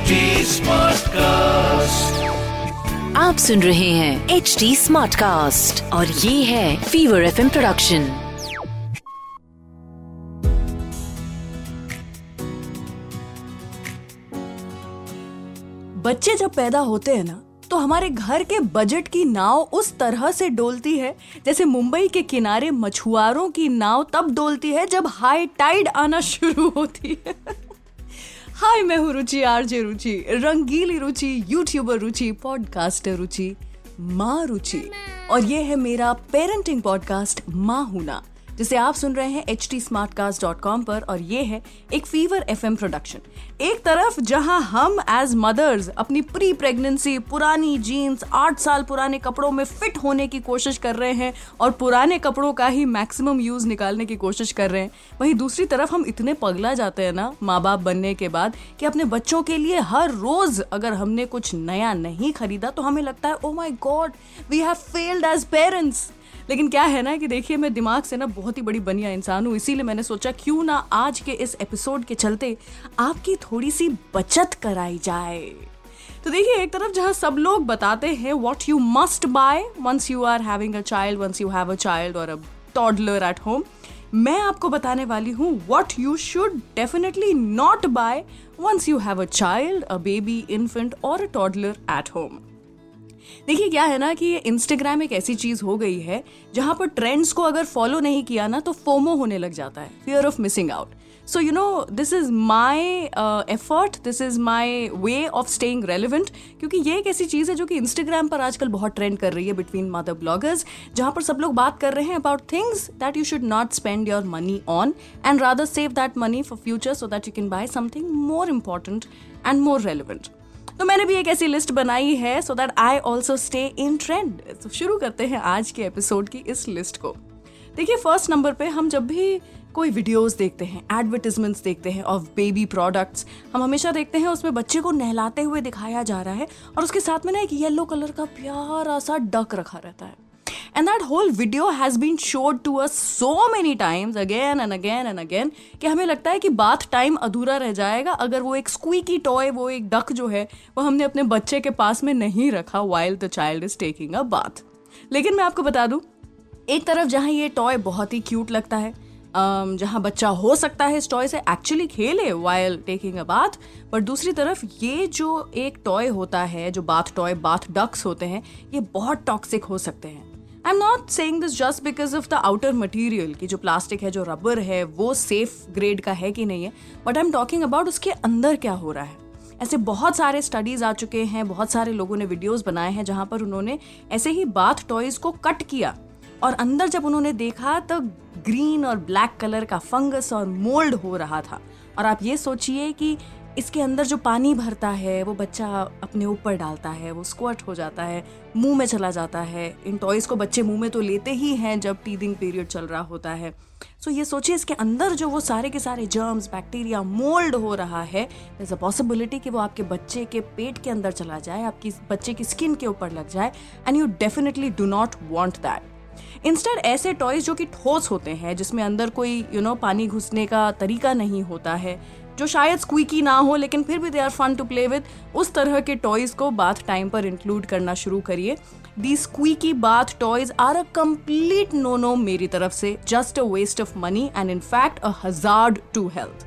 HD Smartcast. आप सुन रहे हैं एच डी स्मार्ट कास्ट और ये है फीवर एफ़ प्रोडक्शन बच्चे जब पैदा होते हैं ना तो हमारे घर के बजट की नाव उस तरह से डोलती है जैसे मुंबई के किनारे मछुआरों की नाव तब डोलती है जब हाई टाइड आना शुरू होती है हाय मैं हूँ रुचि आरजे रुचि रंगीली रुचि यूट्यूबर रुचि पॉडकास्टर रुचि माँ रुचि। और ये है मेरा पेरेंटिंग पॉडकास्ट माँ हूना जिसे आप सुन रहे हैं एच टी पर और ये है एक फीवर एफ़ एम प्रोडक्शन एक तरफ़ जहाँ हम एज मदर्स अपनी प्री प्रेगनेंसी पुरानी जीन्स आठ साल पुराने कपड़ों में फिट होने की कोशिश कर रहे हैं और पुराने कपड़ों का ही मैक्सिमम यूज़ निकालने की कोशिश कर रहे हैं। वहीं दूसरी तरफ़ हम इतने पगला जाते हैं ना माँ बाप बनने के बाद कि अपने बच्चों के लिए हर रोज अगर हमने कुछ नया नहीं खरीदा तो हमें लगता है ओ my God we have failed as parents लेकिन क्या है ना कि देखिए, मैं दिमाग से ना बहुत ही बड़ी बनिया इंसान हूँ, इसीलिए मैंने सोचा क्यों ना आज के इस एपिसोड के चलते आपकी थोड़ी सी बचत कराई जाए। तो देखिए, एक तरफ़ जहाँ सब लोग बताते हैं what you must buy once you are having a child once you have a child और अ टॉडलर एट होम मैं आपको बताने वाली हूँ what you should definitely not buy once you have a child a baby infant और a toddler at home देखिए, क्या है ना कि इंस्टाग्राम एक ऐसी चीज़ हो गई है, जहाँ पर ट्रेंड्स को अगर फॉलो नहीं किया ना तो फोमो होने लग जाता है fear of missing out so you know this is my effort this is my way of staying relevant क्योंकि ये एक ऐसी चीज़ है जो कि इंस्टाग्राम पर आजकल बहुत ट्रेंड कर रही है बिटवीन मदर ब्लॉगर्स जहाँ पर सब लोग बात कर रहे हैं about things that you should not spend your money on and rather save that money for future so that you can buy something more important and more relevant तो मैंने भी एक ऐसी लिस्ट बनाई है so that I also stay in trend तो शुरू करते हैं आज के एपिसोड की इस लिस्ट को। देखिए फ़र्स्ट नंबर पे हम जब भी कोई वीडियोस देखते हैं एडवर्टीजमेंट्स देखते हैं ऑफ़ बेबी प्रोडक्ट्स हम हमेशा देखते हैं उसमें बच्चे को नहलाते हुए दिखाया जा रहा है और उसके साथ में ना एक येलो कलर का प्यारा सा डक रखा रहता है। And that whole video has been shown to us so many times again and again and again कि हमें लगता है कि बाथ टाइम अधूरा रह जाएगा अगर वो एक स्क्वीकी टॉय वो एक डक जो है वो हमने अपने बच्चे के पास में नहीं रखा while the child is taking a bath लेकिन मैं आपको बता दूँ एक तरफ़ जहाँ ये टॉय बहुत ही क्यूट लगता है um, जहाँ बच्चा हो सकता है इस टॉय से एक्चुअली खेले वाइल टेकिंग अ बाथ पर दूसरी तरफ़ ये जो एक टॉय होता है जो बाथ टॉय बाथ डक्स होते हैं ये बहुत टॉक्सिक हो सकते हैं। I am not saying this just because of the outer material की जो प्लास्टिक है, जो रबर है, वो सेफ़ ग्रेड का है कि नहीं है but I am talking about उसके अंदर क्या हो रहा है। ऐसे बहुत सारे स्टडीज़ आ चुके हैं, बहुत सारे लोगों ने वीडियोस बनाए हैं जहाँ पर उन्होंने ऐसे ही बाथ टॉयज को कट किया और अंदर जब उन्होंने देखा तो ग्रीन और ब्लैक कलर का फंगस और मोल्ड हो रहा था। और आप ये सोचिए कि इसके अंदर जो पानी भरता है वो बच्चा अपने ऊपर डालता है वो स्क्वर्ट हो जाता है मुँह में चला जाता है। इन टॉयज़ को बच्चे मुँह में तो लेते ही हैं जब टीदिंग पीरियड चल रहा होता है। सो so ये सोचिए इसके अंदर जो वो सारे के सारे जर्म्स बैक्टीरिया मोल्ड हो रहा है इज़ अ पॉसिबिलिटी कि वो आपके बच्चे के पेट के अंदर चला जाए आपकी बच्चे की स्किन के ऊपर लग जाए and you definitely do not want that instead ऐसे टॉयज जो कि ठोस होते हैं जिसमें अंदर कोई यू you नो know, पानी घुसने का तरीका नहीं होता है जो शायद स्क्वीकी ना हो, लेकिन फिर भी they are fun to play with उस तरह के टॉयज को बाथ टाइम पर इंक्लूड करना शुरू करिए। The squeaky bath toys are a complete no no मेरी तरफ़ से just a waste of money and in fact a hazard to health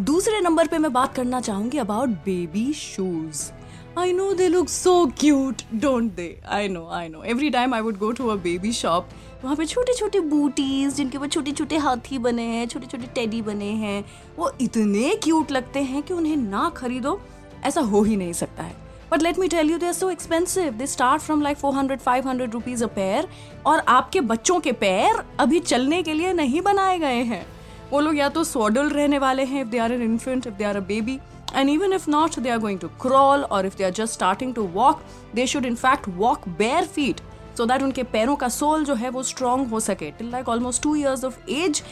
दूसरे नंबर पे मैं बात करना चाहूँगी about baby shoes I know they look so cute, don't they? I know, I know. Every time I would go to a baby shop, वहाँ पे छोटे छोटे बूटीज जिनके ऊपर छोटे छोटे हाथी बने हैं छोटे छोटे टेडी बने हैं वो इतने क्यूट लगते हैं कि उन्हें ना खरीदो ऐसा हो ही नहीं सकता है but let me tell you they are so expensive they start from like four hundred five hundred rupees a pair और आपके बच्चों के पैर अभी चलने के लिए नहीं बनाए गए हैं वो लोग या तो सोडल रहने वाले हैं if they are an infant if they are a baby and even if not, they are going to crawl, or if they are just starting to walk, they should in fact walk bare feet, so that उनके पैरों का soul जो है वो strong हो सके. Till like almost two years of age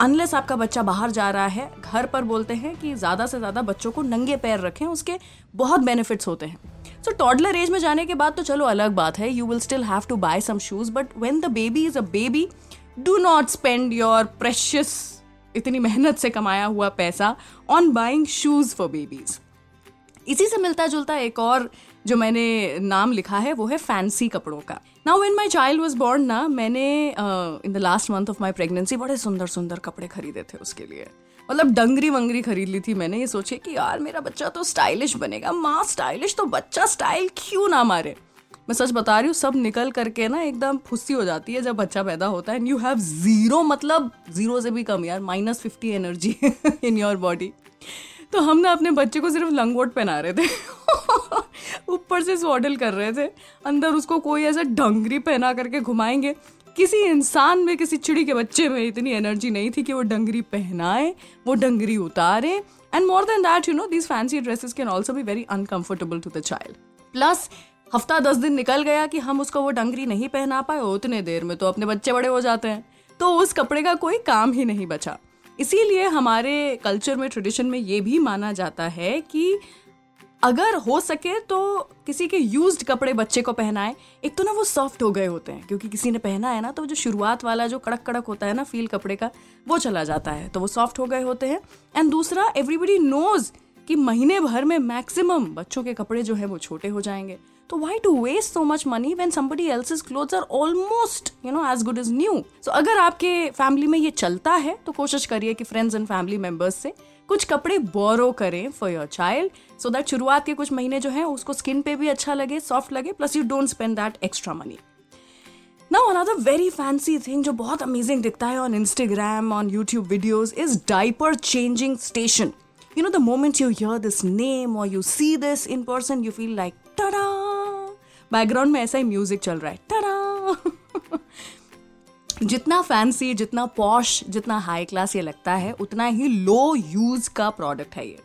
unless आपका बच्चा बाहर जा रहा है, घर पर बोलते हैं कि ज़्यादा से ज़्यादा बच्चों को नंगे पैर रखें, उसके बहुत बेनिफिट्स होते हैं. सो टॉडलर एज में जाने के बाद तो चलो अलग बात है you will still have to buy some shoes but when the baby is a baby do not spend your precious इतनी मेहनत से कमाया हुआ पैसा on buying shoes for babies इसी से मिलता जुलता एक और जो मैंने नाम लिखा है, वो है फैंसी कपड़ों का। Now when my child was born ना, मैंने in the last month of my pregnancy बड़े सुंदर सुंदर कपड़े खरीदे थे उसके लिए। मतलब डंगरी वंगरी खरीद ली थी मैंने। ये सोचे कि यार, मेरा बच्चा तो स्टाइलिश बनेगा। माँ स्टाइलिश तो बच्चा स्टाइल क्यों ना मारे? मैं सच बता रही हूँ, सब निकल करके ना एकदम फुस्सी हो जाती है जब बच्चा पैदा होता है। एंड यू हैव ज़ीरो मतलब ज़ीरो से भी कम यार minus fifty energy in your body तो हम ना अपने बच्चे को सिर्फ़ लंगोट पहना रहे थे। ऊपर से स्वाडल कर रहे थे। अंदर उसको कोई ऐसा डंगरी पहना करके घुमाएँगे। किसी इंसान में, किसी चिड़ी के बच्चे में इतनी एनर्जी नहीं थी कि वो डंगरी पहनाए, वो डंगरी उतारे। And more than that you know these fancy dresses can also be very uncomfortable to the child plus हफ़्ता दस दिन निकल गया कि हम उसको वो डंगरी नहीं पहना पाए उतने देर में तो अपने बच्चे बड़े हो जाते हैं। तो उस कपड़े का कोई काम ही नहीं बचा। इसीलिए हमारे कल्चर में, ट्रेडिशन में ये भी माना जाता है कि अगर हो सके तो किसी के यूज्ड कपड़े बच्चे को पहनाए। एक तो ना वो सॉफ्ट हो गए होते हैं, क्योंकि किसी ने पहना है ना तो जो शुरुआत वाला जो कड़क कड़क होता है ना फील कपड़े का, वो चला जाता है। तो वो सॉफ्ट हो गए होते हैं। एंड दूसरा, एवरीबडी नोज़ कि महीने भर में मैक्सिमम बच्चों के कपड़े जो है वो छोटे हो जाएँगे। तो why to waste so much money when somebody else cloth are almost you know as good is new so अगर आपके फैमिली में ये चलता है तो कोशिश करिए कि फ्रेंड्स एंड फैमिली मेंबर्स से कुछ कपड़े बोरो करें for your child so that शुरुआत के कुछ महीने जो है, उसको स्किन पे भी अच्छा लगे सॉफ्ट लगे plus you don't spend that extra money now another very fancy thing जो बहुत अमेजिंग दिखता है on Instagram on YouTube videos is diaper changing station you know the moment you hear this name or you see this in person, you feel like, tada! Background में ऐसा ही music चल रहा है। Ta-ra जितना fancy जितना posh जितना high class ये लगता है, उतना ही लो यूज़ का प्रोडक्ट है ये।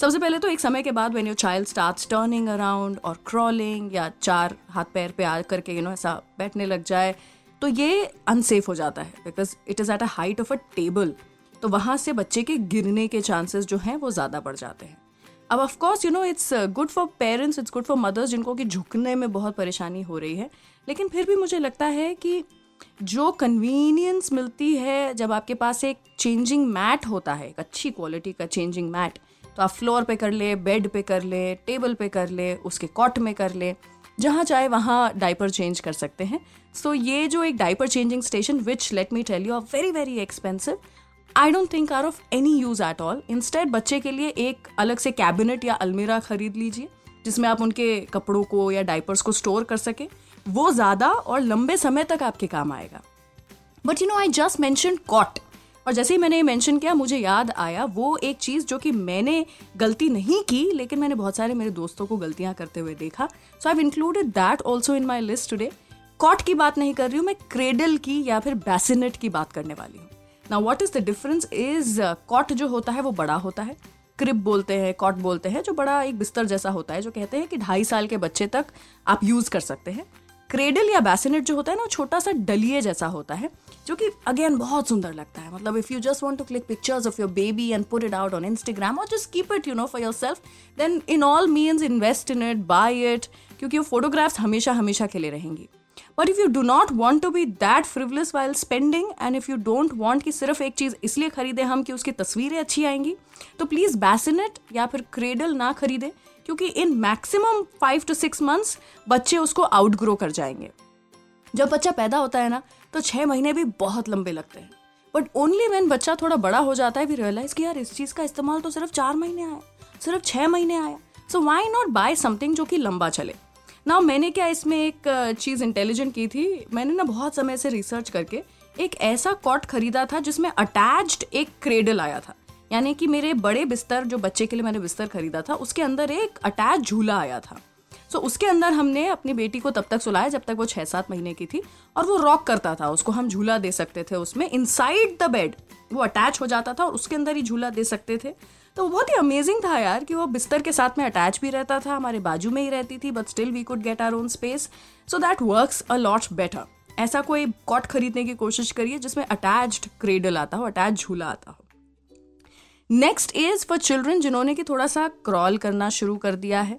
सबसे पहले तो एक समय के बाद when your child start turning around और क्रॉलिंग या चार हाथ पैर पे आ करके यू नो ऐसा बैठने लग जाए तो ये अनसेफ हो जाता है because it is at a height of a table तो वहाँ से बच्चे के गिरने के चांसेस जो हैं वो ज़्यादा बढ़ जाते हैं। अब of course you know it's good for parents it's good for mothers जिनको कि झुकने में बहुत परेशानी हो रही है। लेकिन फिर भी मुझे लगता है कि जो कन्वीनियंस मिलती है जब आपके पास एक चेंजिंग मैट होता है एक अच्छी क्वालिटी का चेंजिंग मैट तो आप फ्लोर पे कर ले बेड पे कर ले टेबल पे कर ले उसके कॉट में कर ले जहाँ चाहे वहाँ डाइपर चेंज कर सकते हैं। सो so, ये जो एक diaper changing station which let me tell you are very very expensive I don't think are of any use at all instead बच्चे के लिए एक अलग से कैबिनेट या अलमीरा खरीद लीजिए, जिसमें आप उनके कपड़ों को या डाइपर्स को स्टोर कर सके। वो ज़्यादा और लंबे समय तक आपके काम आएगा। But you know I just mention cot और जैसे ही मैंने ये मैंशन किया, मुझे याद आया, वो एक चीज़ जो कि मैंने गलती नहीं की, लेकिन मैंने बहुत सारे मेरे दोस्तों को गलतियाँ करते हुए देखा। So I included that also in my list today cot की बात नहीं कर रही हूँ, मैं क्रेडल की या फिर बैसिनेट की बात करने वाली हूँ। ना what is the difference is cot जो होता है, वो बड़ा होता है। क्रिप बोलते हैं कॉट बोलते हैं, जो बड़ा एक बिस्तर जैसा होता है, जो कहते हैं कि ढाई साल के बच्चे तक आप यूज़ कर सकते हैं। क्रेडल या बैसिनेट जो होता है ना, वो छोटा सा डलिए जैसा होता है, जो कि अगेन बहुत सुंदर लगता है। मतलब if you just want to click pictures of your baby and put it out on Instagram और just keep it you know for yourself then in all means invest in it buy it क्योंकि वो photographs हमेशा हमेशा के लिए रहेंगी। But if you do not want to be that frivolous while spending and if you don't want कि सिर्फ़ एक चीज़ इसलिए खरीदे हम कि उसकी तस्वीरें अच्छी आएँगी तो प्लीज़ बैसिनेट या फिर क्रेडल ना खरीदे, क्योंकि इन maximum five to six months बच्चे उसको आउट ग्रो कर जाएँगे। जब बच्चा पैदा होता है ना तो छह महीने भी बहुत लंबे लगते हैं। बट ओनली वेन बच्चा थोड़ा बड़ा हो जाता है भी रियलाइज़ कि यार इस चीज़ का इस्तेमाल तो सिर्फ़ चार महीने आया, सिर्फ़ छह महीने आया। So why not buy something जो कि लंबा चले? ना मैंने क्या इसमें एक चीज़ इंटेलिजेंट की थी? मैंने ना बहुत समय से रिसर्च करके एक ऐसा कॉट खरीदा था जिसमें अटैच्ड एक क्रेडल आया था। यानी कि मेरे बड़े बिस्तर जो बच्चे के लिए मैंने बिस्तर खरीदा था उसके अंदर एक अटैच झूला आया था। सो so, उसके अंदर हमने अपनी बेटी को तब तक सुलाया जब तक वो छः सात महीने की थी और वो रॉक करता था। उसको हम झूला दे सकते थे उसमें इनसाइड द बेड वो अटैच हो जाता था और उसके अंदर ही झूला दे सकते थे। तो बहुत ही अमेजिंग था यार कि वो बिस्तर के साथ में अटैच भी रहता था, हमारे बाजू में ही रहती थी but still we could get our own space so that works a lot better ऐसा कोई कॉट खरीदने की कोशिश करिए जिसमें अटैच्ड क्रेडल आता हो अटैच झूला आता हो। नेक्स्ट इज़ फॉर चिल्ड्रन जिन्होंने कि थोड़ा सा क्रॉल करना शुरू कर दिया है।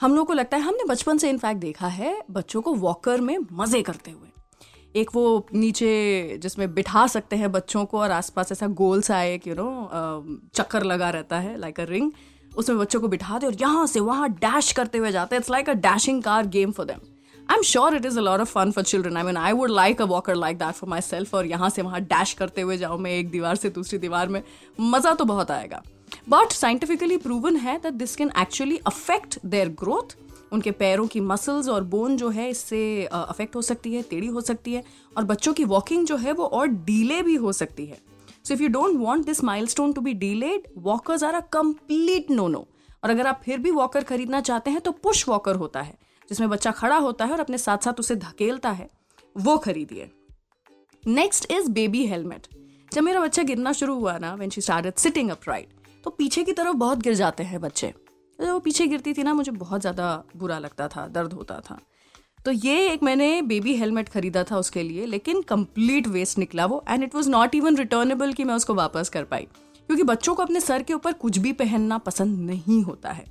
हम लोग को लगता है हमने बचपन से इनफैक्ट देखा है, बच्चों को वॉकर में मज़े करते हुए। एक वो नीचे जिसमें बिठा सकते हैं बच्चों को और आसपास ऐसा गोल सा एक यू नो चक्कर लगा रहता है लाइक अ रिंग उसमें बच्चों को बिठा दे और यहाँ से वहाँ डैश करते हुए जाते हैं। It's like a dashing car game for them I am sure it is a lot of fun for children I mean I would like a walker like that for myself और यहाँ से वहाँ dash करते हुए जाऊँ मैं एक दीवार से दूसरी दीवार में। मज़ा तो बहुत आएगा। बट साइंटिफिकली प्रूवन है that this can actually affect their growth उनके पैरों की मसल्स और बोन जो है इससे अफेक्ट हो सकती है, टेढ़ी हो सकती है और बच्चों की वॉकिंग जो है वो और डीले भी हो सकती है। So if you don't want this milestone to be delayed walkers are a complete no no और अगर आप फिर भी वॉकर खरीदना चाहते हैं तो पुश वॉकर होता है, जिसमें बच्चा खड़ा होता है और अपने साथ साथ उसे धकेलता है। वो खरीदिए। नेक्स्ट इज़ बेबी हेलमेट जब मेरा बच्चा गिरना शुरू हुआ ना when she start sitting upright तो पीछे की तरफ़ बहुत गिर जाते हैं बच्चे। जब वो पीछे गिरती थी ना, मुझे बहुत ज़्यादा बुरा लगता था, दर्द होता था। तो ये एक मैंने बेबी हेलमेट खरीदा था उसके लिए, लेकिन कंप्लीट वेस्ट निकला वो and it was not even returnable कि मैं उसको वापस कर पाई। क्योंकि बच्चों को अपने सर के ऊपर कुछ भी पहनना पसंद नहीं होता है।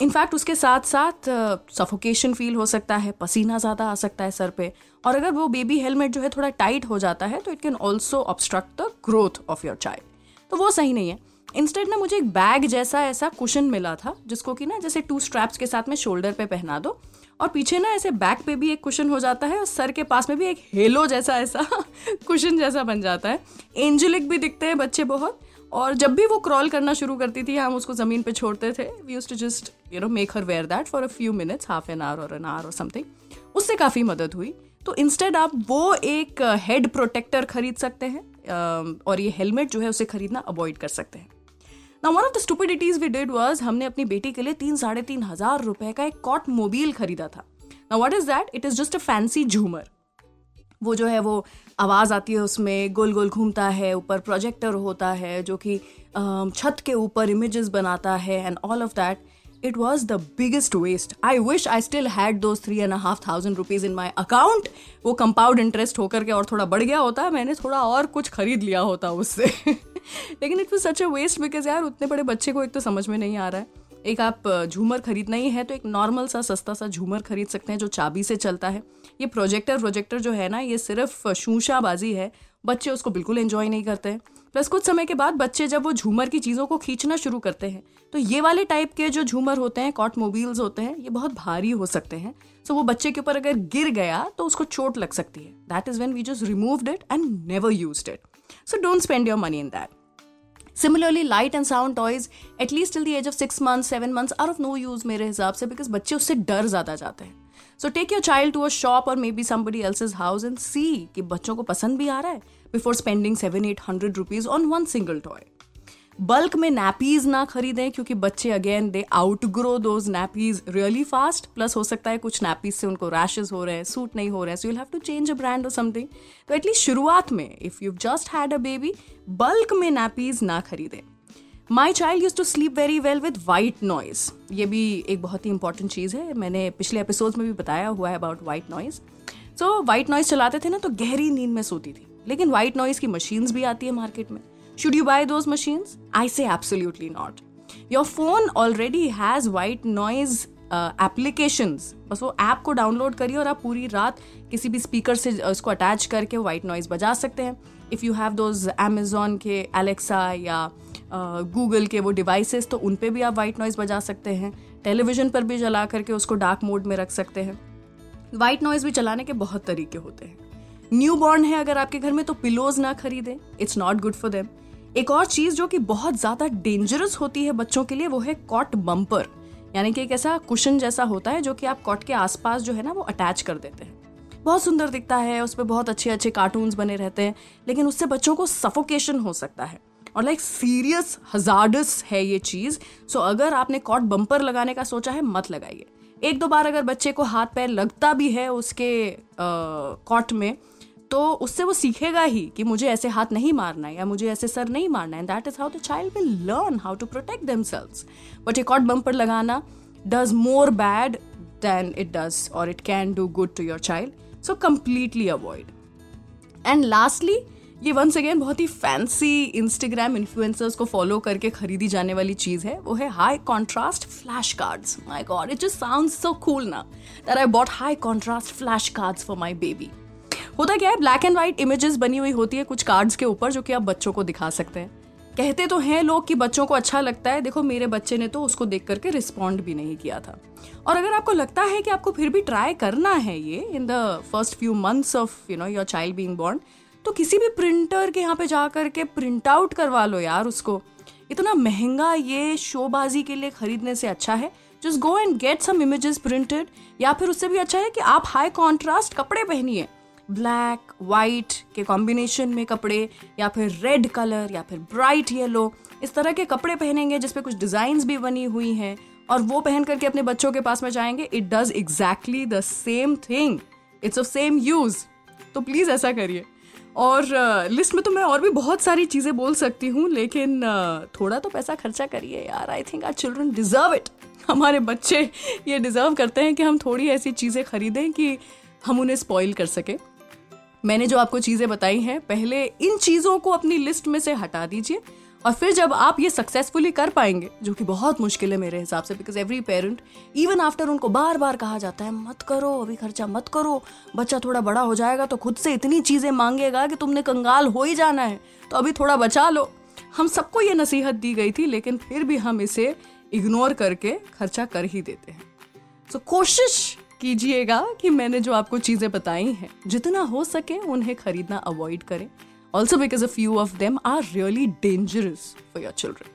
इनफैक्ट उसके साथ साथ सफोकेशन फील हो सकता है, पसीना ज़्यादा आ सकता है सर पे, और अगर वो बेबी हेलमेट जो है थोड़ा टाइट हो जाता है तो it can also obstruct the growth of your child तो वो सही नहीं है। इंस्टेड ना मुझे एक बैग जैसा ऐसा कुशन मिला था, जिसको कि ना जैसे टू स्ट्रैप्स के साथ में शोल्डर पे पहना दो। और पीछे ना ऐसे बैक पे भी एक कुशन हो जाता है और सर के पास में भी एक हेलो जैसा ऐसा कुशन जैसा बन जाता है। एंजलिक भी दिखते हैं बच्चे बहुत। और जब भी वो क्रॉल करना शुरू करती थी, हम उसको ज़मीन पे छोड़ते थे। We use to just you know make her where that for a few minutes half an hour और एन आवर और समथिंग उससे काफ़ी मदद हुई। तो इंस्टेड आप वो एक हेड प्रोटेक्टर खरीद सकते हैं और ये हेलमेट जो है उसे खरीदना अवॉइड कर सकते हैं। ना one of the stupidities we did was हमने अपनी बेटी के लिए तीन, साढ़े तीन हज़ार रुपए का एक कॉट मोबाइल खरीदा था। ना what is that it is just a fancy झूमर। वो जो है, वो आवाज़ आती है उसमें, गोल गोल घूमता है, ऊपर प्रोजेक्टर होता है, जो कि छत के ऊपर इमेजेस बनाता है and all of that it was the biggest waste I wish I still had those three and half thousand rupees in my account वो कंपाउंड इंटरेस्ट होकर के और थोड़ा बढ़ गया होता, मैंने थोड़ा और कुछ खरीद लिया होता उससे। लेकिन it was such a waste because यार उतने बड़े बच्चे को एक तो समझ में नहीं आ रहा है। एक आप झूमर खरीदना ही है तो एक नॉर्मल सा, सस्ता सा झूमर खरीद सकते हैं जो चाबी से चलता है। ये प्रोजेक्टर प्रोजेक्टर जो है ना, ये सिर्फ़ शूशाबाजी है। बच्चे उसको बिल्कुल एंजॉय नहीं करते हैं। प्लस कुछ समय के बाद बच्चे जब वो झूमर की चीज़ों को खींचना शुरू करते हैं तो ये वाले टाइप के जो झूमर होते हैं कॉट मोबाइल्स होते हैं, ये बहुत भारी हो सकते हैं। सो वो बच्चे के ऊपर अगर गिर गया तो उसको चोट लग सकती है। That is when we just removed it and never use it so don't spend your money in that. Similarly light and sound toys at least till the age of six months seven months are of no use मेरे हिसाब से because बच्चे उससे डर ज़्यादा जाते हैं so take your child to a shop और maybe somebody else house and see कि बच्चों को पसंद भी आ रहा है before spending seven eight hundred rupees on one single toy bulk में नैपीज ना खरीदें, क्योंकि बच्चे again they outgrow those nappies really fast plus हो सकता है कुछ नैपीज से उनको रैशेज हो रहे हैं सूट नहीं हो रहे हैं so you'll have to change a brand और समथिंग तो एटलीस्ट शुरुआत में if you just had a baby bulk में नैपीज ना खरीदें. My child use to sleep very well with white noise ये भी एक बहुत ही इंपॉर्टेंट चीज़ है। मैंने पिछले एपिसोड में भी बताया हुआ है about white noise so white noise चलाते थे ना तो गहरी नींद में सोती थी। लेकिन वाइट नॉइज़ की मशीन्स भी आती है मार्केट में। Should you buy those machines I say absolutely not your phone already has white noise application बस वो ऐप को डाउनलोड करिए और आप पूरी रात किसी भी स्पीकर से उसको अटैच करके वाइट नॉइज़ बजा सकते हैं। If you have those Amazon के एलेक्सा या गूगल uh, के वो डिवाइसेस तो उन पर भी आप वाइट नॉइज़ बजा सकते हैं। टेलीविज़न पर भी जला करके उसको डार्क मोड में रख सकते हैं। वाइट नॉइज़ भी चलाने के बहुत तरीके होते हैं। न्यू बॉर्न है अगर आपके घर में तो पिलोज ना खरीदें। It's not good for them एक और चीज़ जो कि बहुत ज़्यादा डेंजरस होती है बच्चों के लिए, वो है कॉट बम्पर यानी कि एक ऐसा कुशन जैसा होता है जो कि आप कॉट के आसपास जो है ना, वो अटैच कर देते हैं। बहुत सुंदर दिखता है उस पर बहुत अच्छे अच्छे कार्टून्स बने रहते हैं, लेकिन उससे बच्चों को सफोकेशन हो सकता है। और लाइक सीरियस हजार्डस है ये चीज़ सो अगर आपने कॉट बम्पर लगाने का सोचा है, मत लगाइए। एक दो बार अगर बच्चे को हाथ पैर लगता भी है उसके कॉट में तो उससे वो सीखेगा ही कि मुझे ऐसे हाथ नहीं मारना है या मुझे ऐसे सर नहीं मारना है। That is how the child will learn how to protect them but एक और बम्पर लगाना does more bad than it does और it can do good to your child so completely avoid and lastly ये once again बहुत ही fancy Instagram influencers को follow करके खरीदी जाने वाली चीज़ है। वो है high contrast flash cards my god it just sounds so cool ना। That I bought high contrast flash cards for my baby होता क्या है ब्लैक एंड व्हाइट इमेजेस बनी हुई होती है कुछ कार्ड्स के ऊपर जो कि आप बच्चों को दिखा सकते हैं। कहते तो हैं लोग कि बच्चों को अच्छा लगता है, देखो मेरे बच्चे ने तो उसको देख करके रिस्पॉन्ड भी नहीं किया था। और अगर आपको लगता है कि आपको फिर भी ट्राई करना है ये in the first few months of you know your child being born तो किसी भी प्रिंटर के यहाँ पे जा करके प्रिंट आउट करवा लो यार उसको। इतना महँगा ये शोबाजी के लिए खरीदने से अच्छा है। Just go and get some images printed या फिर उससे भी अच्छा है कि आप हाई कॉन्ट्रास्ट कपड़े पहनिए। ब्लैक वाइट के कॉम्बिनेशन में कपड़े, या फिर रेड कलर, या फिर ब्राइट येलो, इस तरह के कपड़े पहनेंगे जिसपे कुछ डिज़ाइन भी बनी हुई हैं, और वो पहन करके अपने बच्चों के पास में जाएँगे। It does exactly the same thing it's of same use तो प्लीज़ ऐसा करिए। और लिस्ट में तो मैं और भी बहुत सारी चीज़ें बोल सकती हूँ, लेकिन थोड़ा तो पैसा खर्चा करिए यार। I think our children deserve it हमारे बच्चे ये डिज़र्व करते हैं कि हम थोड़ी ऐसी चीज़ें खरीदें कि हम उन्हें स्पॉइल कर सकें। मैंने जो आपको चीज़ें बताई हैं पहले इन चीज़ों को अपनी लिस्ट में से हटा दीजिए और फिर जब आप ये सक्सेसफुली कर पाएँगे जो कि बहुत मुश्किल है मेरे हिसाब से because every parent even after उनको बार बार कहा जाता है मत करो अभी खर्चा मत करो बच्चा थोड़ा बड़ा हो जाएगा तो खुद से इतनी चीज़ें मांगेगा कि तुमने कंगाल हो ही जाना है तो अभी थोड़ा बचा लो। हम सबको ये नसीहत दी गई थी लेकिन फिर भी हम इसे इग्नोर करके खर्चा कर ही देते हैं। सो so, कोशिश कीजिएगा कि मैंने जो आपको चीज़ें बताई हैं, जितना हो सके उन्हें खरीदना अवॉइड करें। Also because a few of them are really dangerous for your children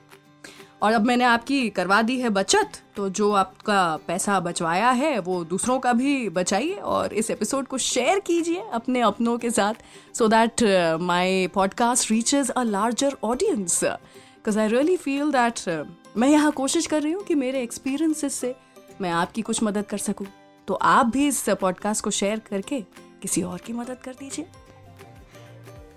और अब मैंने आपकी करवा दी है बचत तो जो आपका पैसा बचवाया है, वो दूसरों का भी बचाइए और इस एपिसोड को शेयर कीजिए अपने अपनों के साथ so that my podcast reaches a larger audience because I really feel that मैं यहाँ कोशिश कर रही हूँ कि मेरे एक्सपीरियंसेस से मैं आपकी कुछ मदद कर सकूँ। तो आप भी इस पॉडकास्ट को शेयर करके किसी और की मदद कर दीजिए।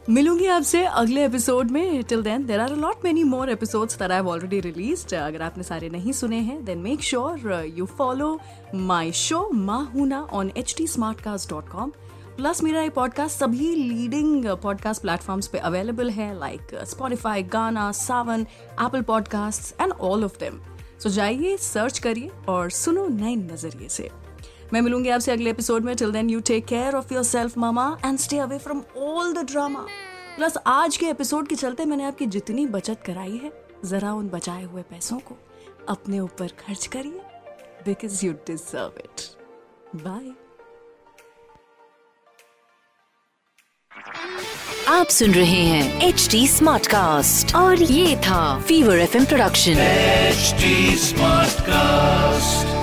मिलूँगी आपसे अगले एपिसोड में। Till then there are lot many more episodes that I already released अगर आपने सारे नहीं सुने हैं then make sure you follow my show माहूना on H T smart cast dot com plus मेरा ये पॉडकास्ट सभी लीडिंग पॉडकास्ट प्लेटफॉर्म्स पे अवेलेबल है like Spotify Gaana Saavn Apple podcast and all of them so जाइए search करिए और सुनो नए नज़रिए से। मैं मिलूँगी आपसे अगले एपिसोड में. Till then you take care of your self mama and stay away from all the drama plus आज के एपिसोड के चलते मैंने आपकी जितनी बचत कराई है जरा उन बचाए हुए पैसों को अपने ऊपर खर्च करिए because you deserve it bye आप सुन रहे हैं एच डी स्मार्ट कास्ट और ये था fever F production H smart cast